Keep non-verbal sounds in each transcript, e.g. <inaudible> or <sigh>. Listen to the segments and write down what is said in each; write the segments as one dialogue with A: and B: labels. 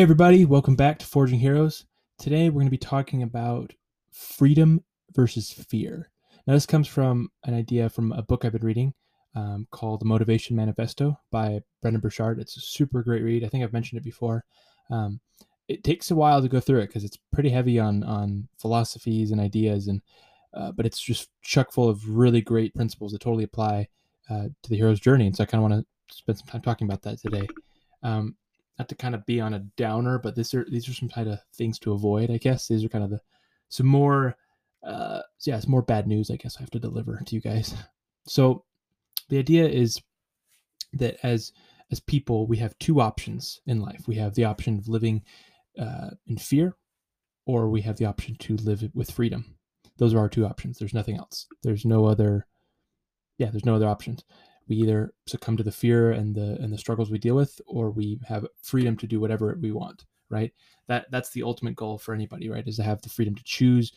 A: Hey, everybody, welcome back to Forging Heroes. Today, we're going to be talking about freedom versus fear. Now, this comes from an idea from a book I've been reading um, called The Motivation Manifesto by Brendon Burchard. It's a super great read. I think I've mentioned it before. Um, it takes a while to go through it because it's pretty heavy on on philosophies and ideas, and uh, but it's just chuck full of really great principles that totally apply uh, to the hero's journey. And so, I kind of want to spend some time talking about that today. Um, not to kind of be on a downer, but these are these are some kind of things to avoid. I guess these are kind of the some more uh, yeah, it's more bad news. I guess I have to deliver to you guys. So the idea is that as as people, we have two options in life. We have the option of living uh, in fear, or we have the option to live with freedom. Those are our two options. There's nothing else. There's no other. Yeah, there's no other options we either succumb to the fear and the and the struggles we deal with or we have freedom to do whatever we want right? That that's the ultimate goal for anybody right is to have the freedom to choose.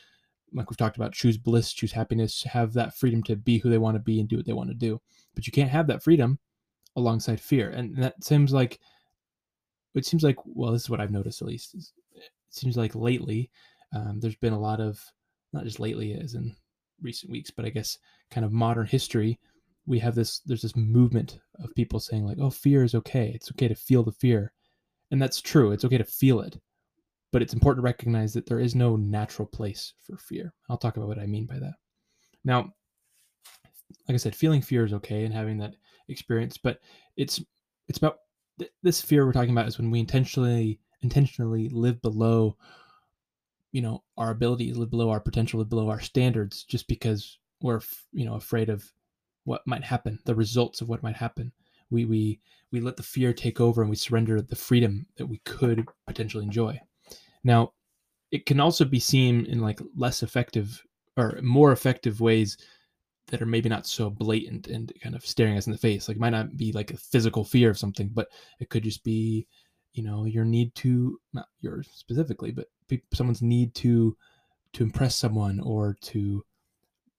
A: Like we've talked about choose bliss choose happiness have that freedom to be who they want to be and do what they want to do. But you can't have that freedom alongside fear and that seems like it seems like well this is what i've noticed at least it seems like lately um, there's been a lot of not just lately as in recent weeks but i guess kind of modern history we have this there's this movement of people saying like oh fear is okay. It's okay to feel the fear. And that's true. It's okay to feel it. But it's important to recognize that there is no natural place for fear. I'll talk about what i mean by that. Now like i said feeling fear is okay and having that experience but it's it's about th- this fear we're talking about is when we intentionally intentionally live below you know our ability live below our potential live below our standards just because we're you know afraid of what might happen, the results of what might happen. We we we let the fear take over and we surrender the freedom that we could potentially enjoy. Now, it can also be seen in like less effective or more effective ways that are maybe not so blatant and kind of staring us in the face. Like it might not be like a physical fear of something, but it could just be, you know, your need to not yours specifically, but someone's need to to impress someone or to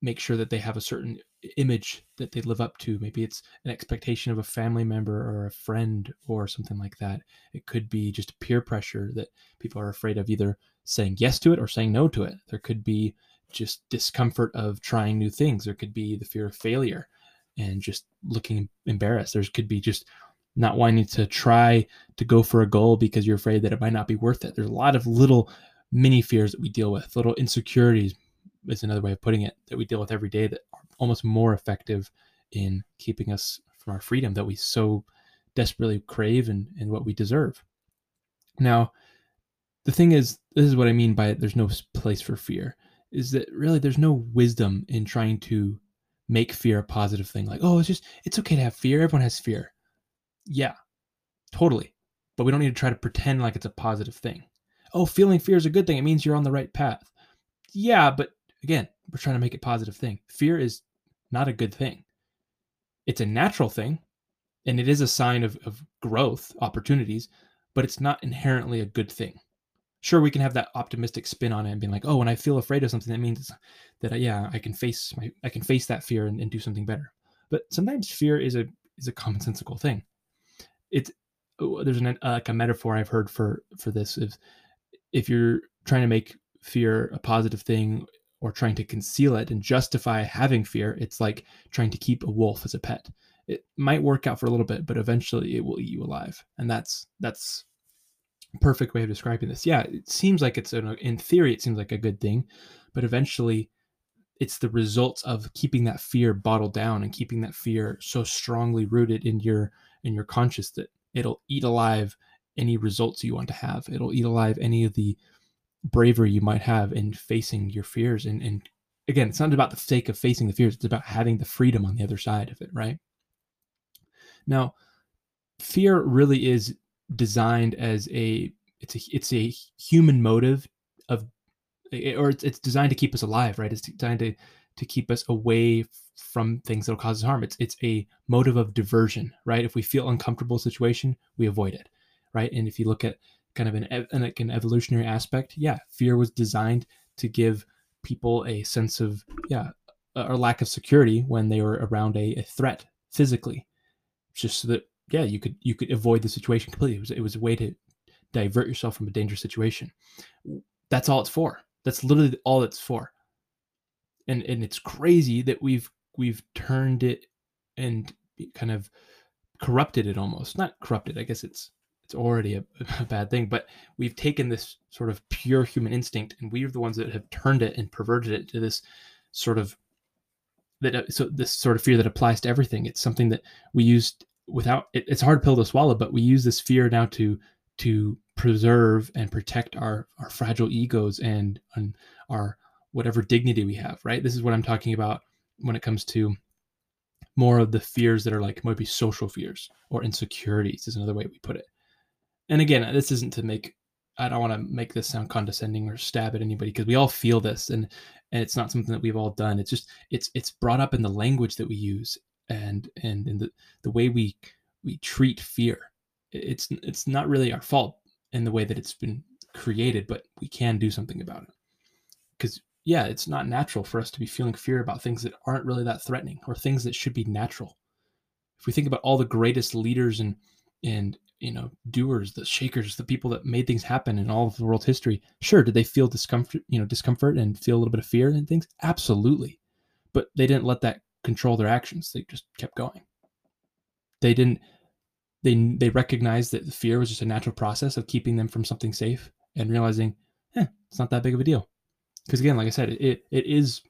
A: make sure that they have a certain image that they live up to. Maybe it's an expectation of a family member or a friend or something like that. It could be just peer pressure that people are afraid of either saying yes to it or saying no to it. There could be just discomfort of trying new things. There could be the fear of failure and just looking embarrassed. There could be just not wanting to try to go for a goal because you're afraid that it might not be worth it. There's a lot of little mini fears that we deal with, little insecurities is another way of putting it that we deal with every day that are almost more effective in keeping us from our freedom that we so desperately crave and, and what we deserve. Now, the thing is, this is what I mean by there's no place for fear, is that really there's no wisdom in trying to make fear a positive thing. Like, oh, it's just, it's okay to have fear. Everyone has fear. Yeah, totally. But we don't need to try to pretend like it's a positive thing. Oh, feeling fear is a good thing. It means you're on the right path. Yeah, but again, we're trying to make it positive thing. Fear is not a good thing. It's a natural thing, and it is a sign of, of growth, opportunities, but it's not inherently a good thing. Sure, we can have that optimistic spin on it and being like, "Oh, when I feel afraid of something, that means that uh, yeah, I can face my, I can face that fear and, and do something better." But sometimes fear is a is a commonsensical thing. It's oh, there's an uh, like a metaphor I've heard for for this is if you're trying to make fear a positive thing or trying to conceal it and justify having fear, it's like trying to keep a wolf as a pet. It might work out for a little bit, but eventually it will eat you alive. And that's that's perfect way of describing this. Yeah, it seems like it's a, in theory it seems like a good thing, but eventually it's the results of keeping that fear bottled down and keeping that fear so strongly rooted in your in your conscious that it'll eat alive any results you want to have. It'll eat alive any of the bravery you might have in facing your fears. And, and again it's not about the sake of facing the fears it's about having the freedom on the other side of it right? Now fear really is designed as a it's a it's a human motive of or it's, it's designed to keep us alive right? It's designed to to keep us away from things that'll cause us harm. It's it's a motive of diversion right? If we feel uncomfortable situation we avoid it right? And if you look at kind of an, an, an evolutionary aspect, yeah, fear was designed to give people a sense of yeah or lack of security when they were around a, a threat physically, just so that yeah you could you could avoid the situation completely. It was it was a way to divert yourself from a dangerous situation. That's all it's for. That's literally all it's for. And and it's crazy that we've we've turned it and kind of corrupted it almost. Not corrupted, I guess it's it's already a, a, bad thing, but we've taken this sort of pure human instinct and we are the ones that have turned it and perverted it to this sort of that uh, so this sort of fear that applies to everything. It's something that we used without it, it's a hard pill to swallow, but we use this fear now to to preserve and protect our our fragile egos and, and our whatever dignity we have, right? This is what I'm talking about when it comes to more of the fears that are like maybe social fears or insecurities is another way we put it. And again, uh, this isn't to make I don't want to make this sound condescending or stab at anybody because we all feel this and and it's not something that we've all done. It's just it's it's brought up in the language that we use and and in the the way we we treat fear. It's it's not really our fault in the way that it's been created, but we can do something about it. Because yeah, it's not natural for us to be feeling fear about things that aren't really that threatening or things that should be natural. If we think about all the greatest leaders and and you know doers the shakers the people that made things happen in all of the world's history sure did they feel discomfort you know discomfort and feel a little bit of fear and things? Absolutely. But they didn't let that control their actions. They just kept going. They didn't they they recognized that the fear was just a natural process of keeping them from something safe and realizing eh, it's not that big of a deal. Because again like i said it it is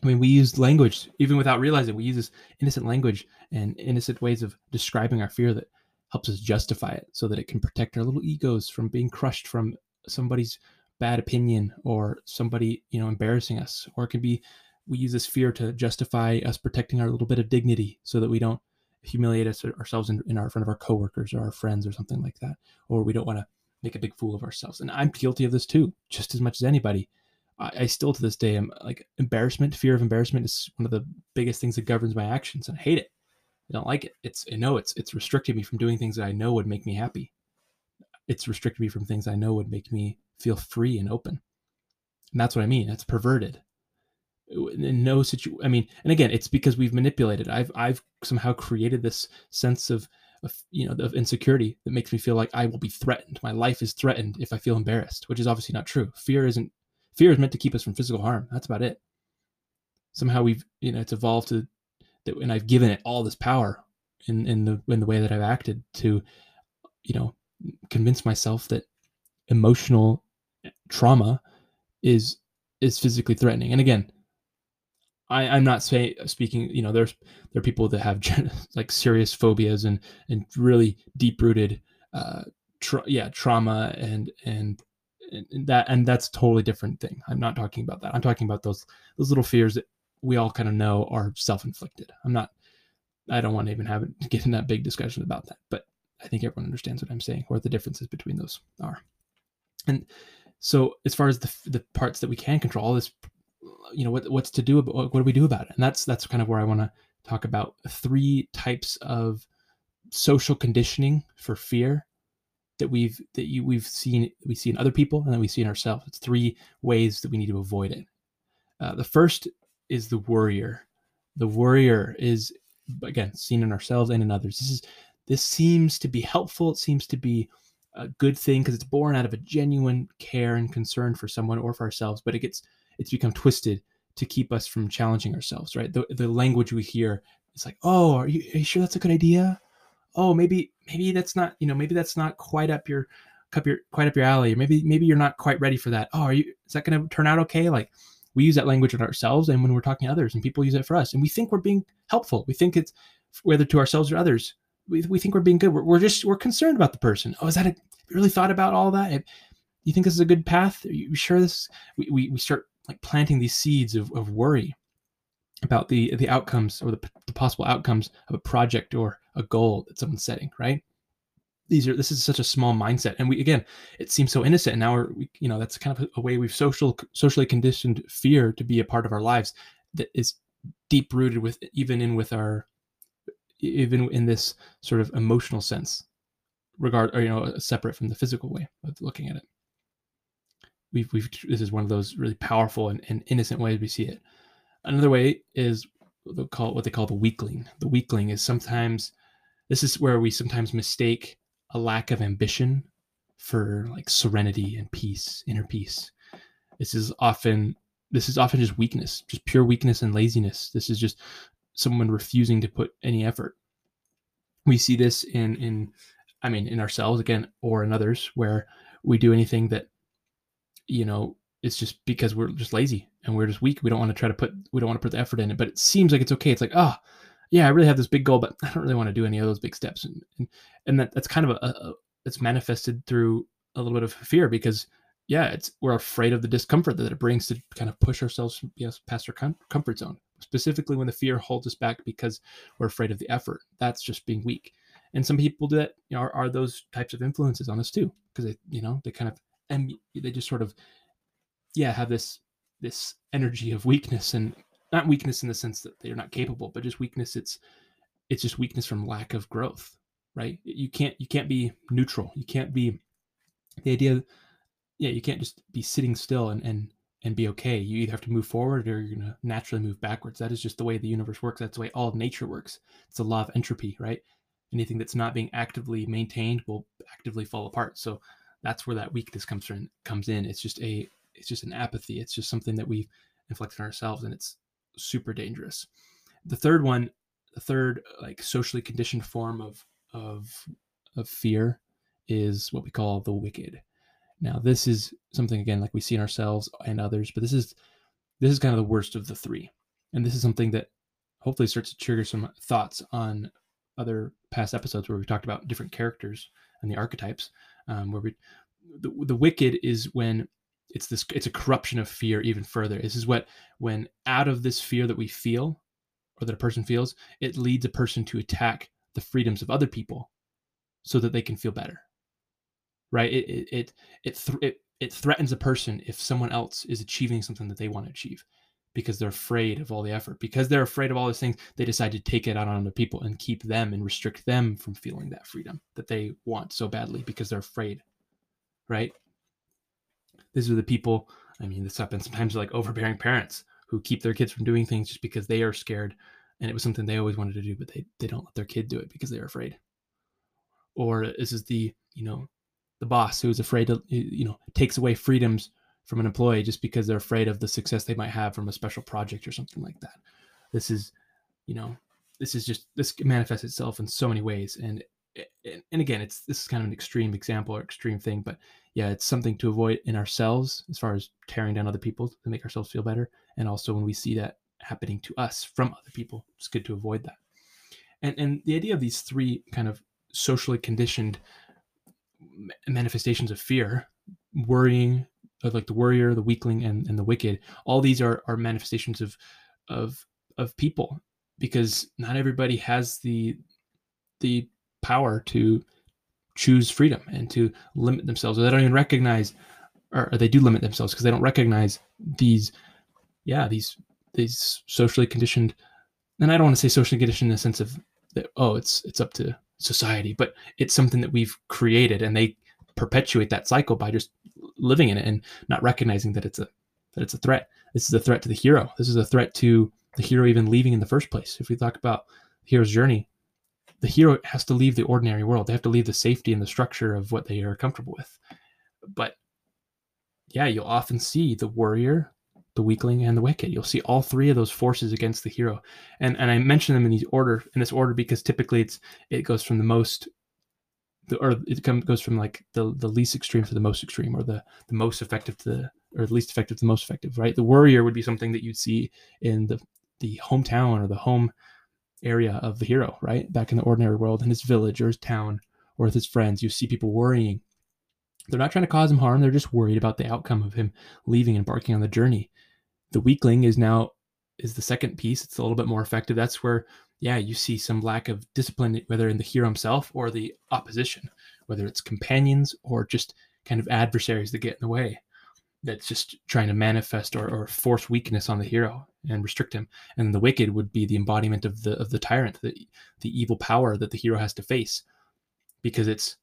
A: I mean, we use language even without realizing. We use this innocent language and innocent ways of describing our fear that helps us justify it so that it can protect our little egos from being crushed from somebody's bad opinion or somebody you know embarrassing us. Or it can be we use this fear to justify us protecting our little bit of dignity so that we don't humiliate us ourselves in, in our front of our coworkers or our friends or something like that. Or we don't want to make a big fool of ourselves. And i'm guilty of this too just as much as anybody. I, I still to this day am like embarrassment fear of embarrassment is one of the biggest things that governs my actions and i hate it I don't like it. It's I know it's it's restricting me from doing things that I know would make me happy. It's restricting me from things I know would make me feel free and open. And that's what I mean. That's perverted. In no I mean, and again, it's because we've manipulated. I've I've somehow created this sense of, of you know of insecurity that makes me feel like I will be threatened. My life is threatened if I feel embarrassed, which is obviously not true. Fear isn't fear is meant to keep us from physical harm. That's about it. Somehow we've you know it's evolved to that and I've given it all this power in in the in the way that I've acted to you know convince myself that emotional trauma is is physically threatening and again I, I'm not say, speaking, you know, there's there are people that have <laughs> like serious phobias and and really deep rooted, uh, tra- yeah, trauma and, and and that and that's a totally different thing. I'm not talking about that. I'm talking about those those little fears that we all kind of know are self-inflicted. I'm not I don't want to even have it <laughs> get in that big discussion about that, but I think everyone understands what I'm saying, what the differences between those are. And so as far as the the parts that we can control, all this you know what what's to do about what do we do about it? And that's that's kind of where I want to talk about three types of social conditioning for fear that we've that you we've seen we see in other people and that we see in ourselves. It's three ways that we need to avoid it. Uh, the first is the worrier. The worrier is again seen in ourselves and in others. This is this seems to be helpful. It seems to be a good thing because it's born out of a genuine care and concern for someone or for ourselves, but it gets it's become twisted to keep us from challenging ourselves, right? The, the language we hear is like, oh, are you, are you sure that's a good idea? Oh, maybe maybe that's not, you know, maybe that's not quite up your cup your quite up your alley, maybe maybe you're not quite ready for that. Oh, are you is that gonna turn out okay? Like we use that language with ourselves and when we're talking to others and people use it for us. And we think we're being helpful. We think it's whether to ourselves or others. We, we think we're being good. We're, we're just we're concerned about the person. Oh is that a really thought about all that? You think this is a good path? Are you sure this we, we, we start like planting these seeds of, of worry about the the outcomes or the, the possible outcomes of a project or a goal that someone's setting right these are this is such a small mindset. And we again it seems so innocent. And now we're we, you know that's kind of a way we've social socially conditioned fear to be a part of our lives that is deep rooted with even in with our even in this sort of emotional sense regard or you know separate from the physical way of looking at it. We've we've this is one of those really powerful and, and innocent ways we see it. Another way is they call what they call the weakling. The weakling is sometimes this is where we sometimes mistake a lack of ambition for like serenity and peace, inner peace. This is often this is often just weakness, just pure weakness and laziness. This is just someone refusing to put any effort. We see this in in I mean in ourselves again or in others where we do anything that you know it's just because we're just lazy and we're just weak. We don't want to try to put we don't want to put the effort in it, but it seems like it's okay. It's like, oh, yeah, I really have this big goal, but <laughs> I don't really want to do any of those big steps. And and, and that, that's kind of a, a it's manifested through a little bit of fear because yeah, it's we're afraid of the discomfort that it brings to kind of push ourselves yes, past our com- comfort zone. Specifically, when the fear holds us back because we're afraid of the effort, that's just being weak. And some people do that you know, are, are those types of influences on us too, because they you know they kind of and they just sort of yeah have this this energy of weakness and not weakness in the sense that they're not capable, but just weakness. It's it's just weakness from lack of growth, right? You can't you can't be neutral. You can't be the idea yeah, you can't just be sitting still and and and be okay. You either have to move forward or you're gonna naturally move backwards. That is just the way the universe works. That's the way all nature works. It's a law of entropy, right? Anything that's not being actively maintained will actively fall apart. So that's where that weakness comes from comes in. It's just a it's just an apathy. It's just something that we've inflicted on ourselves and it's super dangerous. The third one, the third like socially conditioned form of of of fear is what we call the wicked. Now, this is something again like we see in ourselves and others, but this is this is kind of the worst of the three. And this is something that hopefully starts to trigger some thoughts on other past episodes where we talked about different characters and the archetypes. Um, where we the, the wicked is when it's this it's a corruption of fear even further. This is what when out of this fear that we feel or that a person feels, it leads a person to attack the freedoms of other people so that they can feel better right? It it it it, th- it, it threatens a person if someone else is achieving something that they want to achieve because they're afraid of all the effort because they're afraid of all these things they decide to take it out on other people and keep them and restrict them from feeling that freedom that they want so badly because they're afraid right these are the people i mean this happens sometimes like overbearing parents who keep their kids from doing things just because they are scared and it was something they always wanted to do but they, they don't let their kid do it because they're afraid. Or this is the you know the boss who is afraid to you know takes away freedoms from an employee just because they're afraid of the success they might have from a special project or something like that. This is you know this is just this manifests itself in so many ways and and again it's this is kind of an extreme example or extreme thing but yeah it's something to avoid in ourselves as far as tearing down other people to make ourselves feel better and also when we see that happening to us from other people it's good to avoid that and and the idea of these three kind of socially conditioned manifestations of fear, worrying, uh, like the worrier, the weakling, and, and the wicked. All these are, are manifestations of of of people because not everybody has the the power to choose freedom and to limit themselves or they don't even recognize or, or they do limit themselves because they don't recognize these yeah these these socially conditioned and i don't want to say socially conditioned in the sense of that oh it's it's up to society, but it's something that we've created and they perpetuate that cycle by just living in it and not recognizing that it's a that it's a threat. This is a threat to the hero. This is a threat to the hero even leaving in the first place. If we talk about the hero's journey, the hero has to leave the ordinary world. They have to leave the safety and the structure of what they are comfortable with. But yeah, you'll often see the worrier, the weakling and the wicked. You'll see all three of those forces against the hero. And and I mention them in these order in this order because typically it's it goes from the most the, or it come, goes from like the the least extreme to the most extreme or the the most effective to the or the least effective to the most effective, right? The worrier would be something that you'd see in the the hometown or the home area of the hero, right? Back in the ordinary world in his village or his town or with his friends, you see people worrying. They're not trying to cause him harm, they're just worried about the outcome of him leaving and embarking on the journey the weakling is now is the second piece. It's a little bit more effective. That's where, yeah, you see some lack of discipline, whether in the hero himself or the opposition, whether it's companions or just kind of adversaries that get in the way. That's just trying to manifest or, or force weakness on the hero and restrict him. And the wicked would be the embodiment of the of the tyrant, the the evil power that the hero has to face, because it's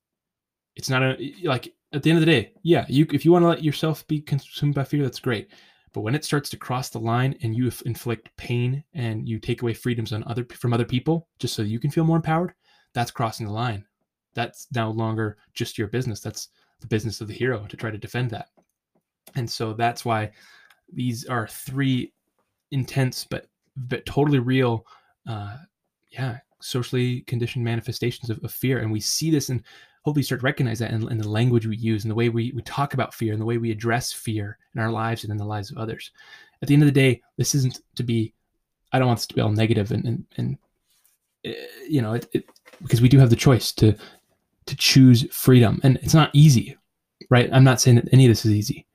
A: it's not a like at the end of the day, yeah, you if you want to let yourself be consumed by fear, that's great. But when it starts to cross the line and you inflict pain and you take away freedoms on other from other people just so you can feel more empowered, that's crossing the line. That's no longer just your business. That's the business of the hero to try to defend that. And so that's why these are three intense but but totally real uh yeah socially conditioned manifestations of, of fear. And we see this and hopefully start to recognize that in, in, the language we use and the way we, we talk about fear and the way we address fear in our lives and in the lives of others. At the end of the day this isn't to be i don't want this to be all negative and and, and uh, you know it, it because we do have the choice to to choose freedom. And it's not easy right? I'm not saying that any of this is easy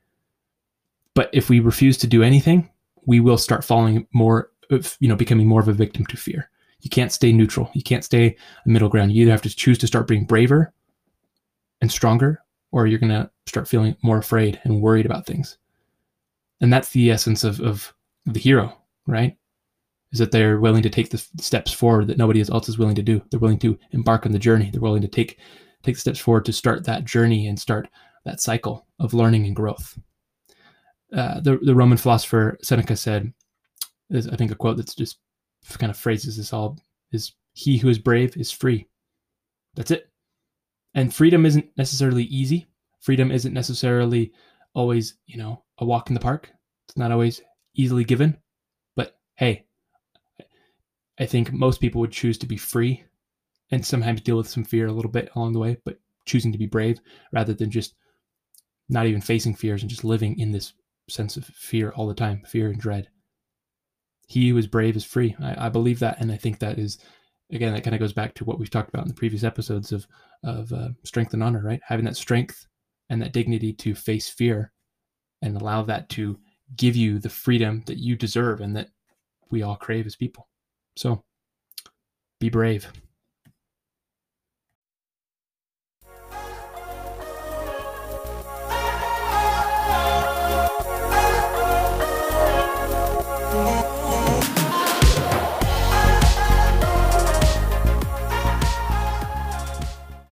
A: but if we refuse to do anything, we will start falling more you know, becoming more of a victim to fear. You can't stay neutral. You can't stay a middle ground. You either have to choose to start being braver and stronger, or you're going to start feeling more afraid and worried about things. And that's the essence of, of the hero, right? Is that they're willing to take the steps forward that nobody else is willing to do. They're willing to embark on the journey. They're willing to take take steps forward to start that journey and start that cycle of learning and growth. Uh, the, the Roman philosopher Seneca said, is I think a quote that's just kind of phrases this all is he who is brave is free. That's it. And freedom isn't necessarily easy. Freedom isn't necessarily always, you know, a walk in the park. It's not always easily given. But hey, I think most people would choose to be free and sometimes deal with some fear a little bit along the way, but choosing to be brave rather than just not even facing fears and just living in this sense of fear all the time, fear and dread. He who is brave is free. I, I believe that, and I think that is, again, that kind of goes back to what we've talked about in the previous episodes of of uh, strength and honor, right? Having that strength and that dignity to face fear, and allow that to give you the freedom that you deserve and that we all crave as people. So, be brave.